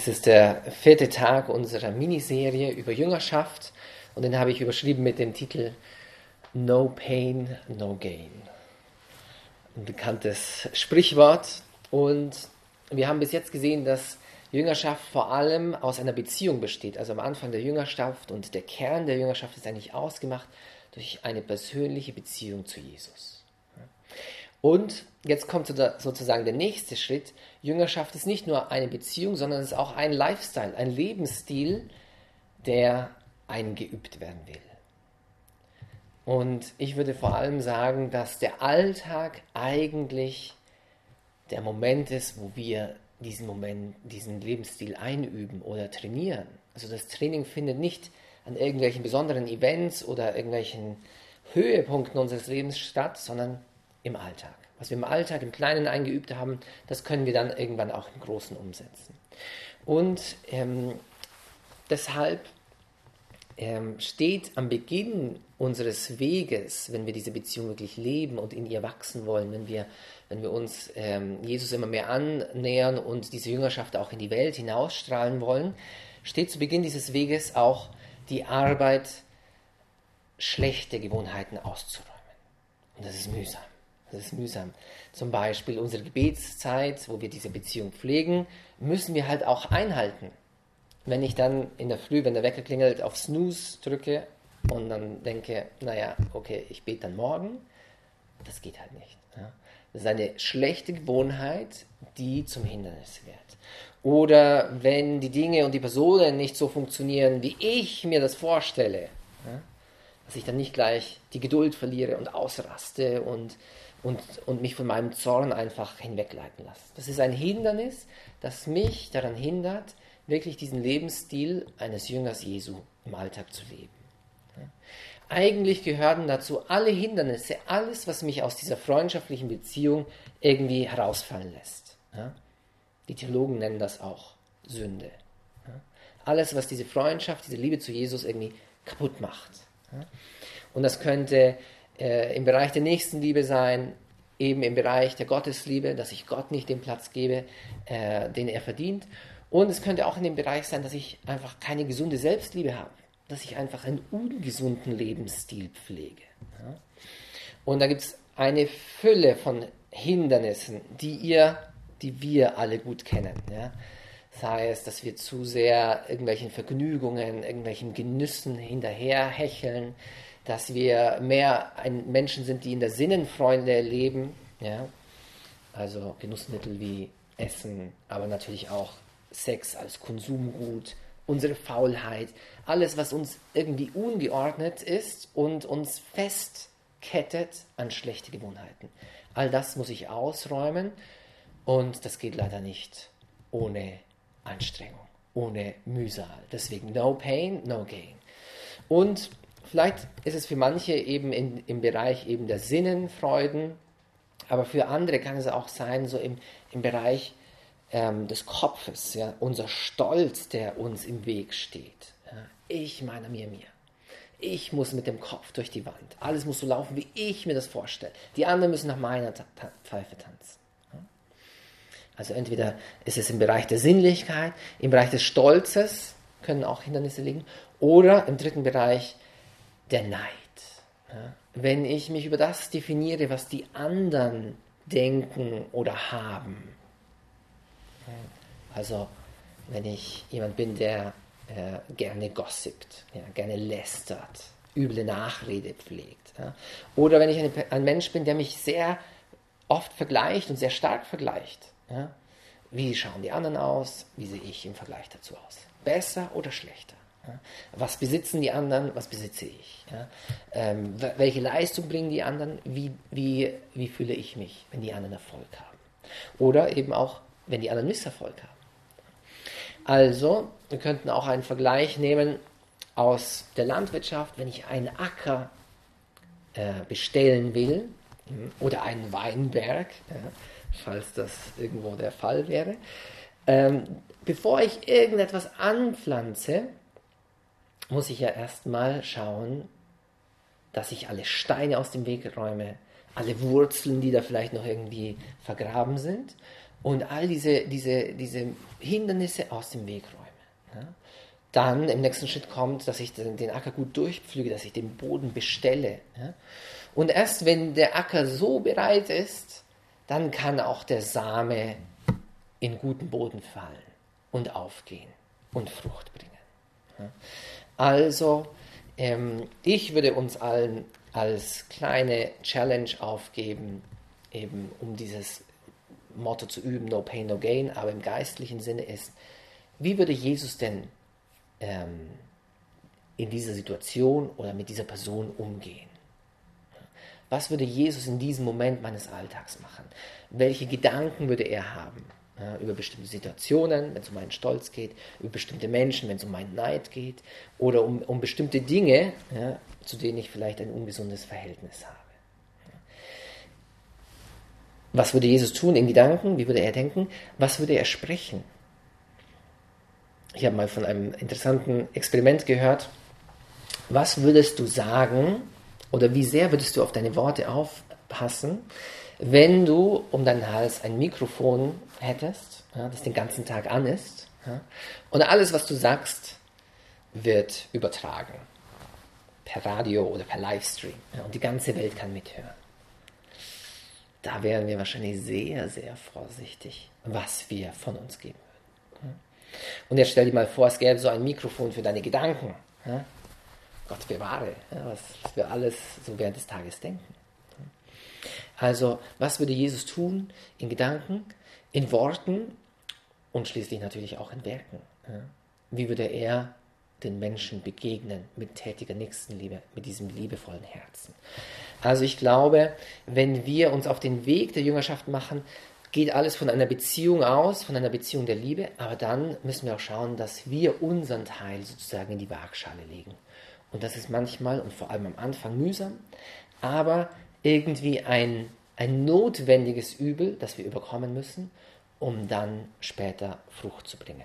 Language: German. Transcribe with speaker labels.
Speaker 1: Es ist der vierte Tag unserer Miniserie über Jüngerschaft und den habe ich überschrieben mit dem Titel No Pain, No Gain. Ein bekanntes Sprichwort und wir haben bis jetzt gesehen, dass Jüngerschaft vor allem aus einer Beziehung besteht. Also am Anfang der Jüngerschaft und der Kern der Jüngerschaft ist eigentlich ausgemacht durch eine persönliche Beziehung zu Jesus. Und jetzt kommt sozusagen der nächste Schritt. Jüngerschaft ist nicht nur eine Beziehung, sondern es ist auch ein Lifestyle, ein Lebensstil, der eingeübt werden will. Und ich würde vor allem sagen, dass der Alltag eigentlich der Moment ist, wo wir diesen Moment, diesen Lebensstil einüben oder trainieren. Also das Training findet nicht an irgendwelchen besonderen Events oder irgendwelchen Höhepunkten unseres Lebens statt, sondern im Alltag. Was wir im Alltag im Kleinen eingeübt haben, das können wir dann irgendwann auch im Großen umsetzen. Und ähm, deshalb ähm, steht am Beginn unseres Weges, wenn wir diese Beziehung wirklich leben und in ihr wachsen wollen, wenn wir, wenn wir uns ähm, Jesus immer mehr annähern und diese Jüngerschaft auch in die Welt hinausstrahlen wollen, steht zu Beginn dieses Weges auch die Arbeit, schlechte Gewohnheiten auszuräumen. Und das ist mühsam. Das ist mühsam. Zum Beispiel unsere Gebetszeit, wo wir diese Beziehung pflegen, müssen wir halt auch einhalten. Wenn ich dann in der Früh, wenn der Wecker klingelt, auf Snooze drücke und dann denke, naja, okay, ich bete dann morgen, das geht halt nicht. Ja. Das ist eine schlechte Gewohnheit, die zum Hindernis wird. Oder wenn die Dinge und die Personen nicht so funktionieren, wie ich mir das vorstelle, ja, dass ich dann nicht gleich die Geduld verliere und ausraste und und, und mich von meinem Zorn einfach hinwegleiten lasse. Das ist ein Hindernis, das mich daran hindert, wirklich diesen Lebensstil eines Jüngers Jesu im Alltag zu leben. Eigentlich gehören dazu alle Hindernisse, alles, was mich aus dieser freundschaftlichen Beziehung irgendwie herausfallen lässt. Die Theologen nennen das auch Sünde. Alles, was diese Freundschaft, diese Liebe zu Jesus irgendwie kaputt macht. Und das könnte äh, im Bereich der Nächstenliebe sein, eben im Bereich der Gottesliebe, dass ich Gott nicht den Platz gebe, äh, den er verdient. Und es könnte auch in dem Bereich sein, dass ich einfach keine gesunde Selbstliebe habe, dass ich einfach einen ungesunden Lebensstil pflege. Ja? Und da gibt es eine Fülle von Hindernissen, die ihr, die wir alle gut kennen. Ja? Sei es, dass wir zu sehr irgendwelchen Vergnügungen, irgendwelchen Genüssen hinterherhecheln, dass wir mehr ein Menschen sind, die in der Sinnenfreunde leben, ja? also Genussmittel wie Essen, aber natürlich auch Sex als Konsumgut, unsere Faulheit, alles, was uns irgendwie ungeordnet ist und uns festkettet an schlechte Gewohnheiten. All das muss ich ausräumen und das geht leider nicht ohne Anstrengung, ohne Mühsal. Deswegen no pain, no gain. Und Vielleicht ist es für manche eben in, im Bereich eben der Sinnenfreuden, aber für andere kann es auch sein, so im, im Bereich ähm, des Kopfes, ja, unser Stolz, der uns im Weg steht. Ja. Ich meiner mir, mir. Ich muss mit dem Kopf durch die Wand. Alles muss so laufen, wie ich mir das vorstelle. Die anderen müssen nach meiner Ta Ta Pfeife tanzen. Also entweder ist es im Bereich der Sinnlichkeit, im Bereich des Stolzes können auch Hindernisse liegen, oder im dritten Bereich der Neid. Ja? Wenn ich mich über das definiere, was die anderen denken oder haben. Also wenn ich jemand bin, der äh, gerne gossipt, ja, gerne lästert, üble Nachrede pflegt. Ja? Oder wenn ich eine, ein Mensch bin, der mich sehr oft vergleicht und sehr stark vergleicht. Ja? Wie schauen die anderen aus? Wie sehe ich im Vergleich dazu aus? Besser oder schlechter? Was besitzen die anderen, was besitze ich? Ja? Ähm, welche Leistung bringen die anderen? Wie, wie, wie fühle ich mich, wenn die anderen Erfolg haben? Oder eben auch, wenn die anderen Misserfolg haben. Also, wir könnten auch einen Vergleich nehmen aus der Landwirtschaft, wenn ich einen Acker äh, bestellen will hm, oder einen Weinberg, ja, falls das irgendwo der Fall wäre. Ähm, bevor ich irgendetwas anpflanze, muss ich ja erstmal schauen, dass ich alle Steine aus dem Weg räume, alle Wurzeln, die da vielleicht noch irgendwie vergraben sind. und all diese, diese, diese Hindernisse aus dem Weg räume. Ja? Dann im nächsten Schritt kommt, dass ich den Acker gut durchpflüge, dass ich den Boden bestelle. Ja? Und erst wenn der Acker so bereit ist, dann kann auch der Same in guten Boden fallen und aufgehen und Frucht bringen. Also, ähm, ich würde uns allen als kleine Challenge aufgeben, eben um dieses Motto zu üben, no pain, no gain, aber im geistlichen Sinne ist, wie würde Jesus denn ähm, in dieser Situation oder mit dieser Person umgehen? Was würde Jesus in diesem Moment meines Alltags machen? Welche Gedanken würde er haben? Ja, über bestimmte Situationen, wenn es um meinen Stolz geht, über bestimmte Menschen, wenn es um meinen Neid geht, oder um, um bestimmte Dinge, ja, zu denen ich vielleicht ein ungesundes Verhältnis habe. Was würde Jesus tun in Gedanken? Wie würde er denken? Was würde er sprechen? Ich habe mal von einem interessanten Experiment gehört. Was würdest du sagen oder wie sehr würdest du auf deine Worte aufpassen, wenn du um deinen Hals ein Mikrofon hättest, ja, das den ganzen Tag an ist, ja, und alles, was du sagst, wird übertragen. Per Radio oder per Livestream. Ja, und die ganze Welt kann mithören da wären wir wahrscheinlich sehr, sehr vorsichtig, was wir von uns geben würden. Und jetzt stell dir mal vor, es gäbe so ein Mikrofon für deine Gedanken. Gott bewahre, was wir alles so während des Tages denken. Also, was würde Jesus tun in Gedanken, in Worten und schließlich natürlich auch in Werken? Wie würde er den Menschen begegnen mit tätiger Nächstenliebe, mit diesem liebevollen Herzen. Also ich glaube, wenn wir uns auf den Weg der Jüngerschaft machen, geht alles von einer Beziehung aus, von einer Beziehung der Liebe, aber dann müssen wir auch schauen, dass wir unseren Teil sozusagen in die Waagschale legen. Und das ist manchmal und vor allem am Anfang mühsam, aber irgendwie ein, ein notwendiges Übel, das wir überkommen müssen, um dann später Frucht zu bringen.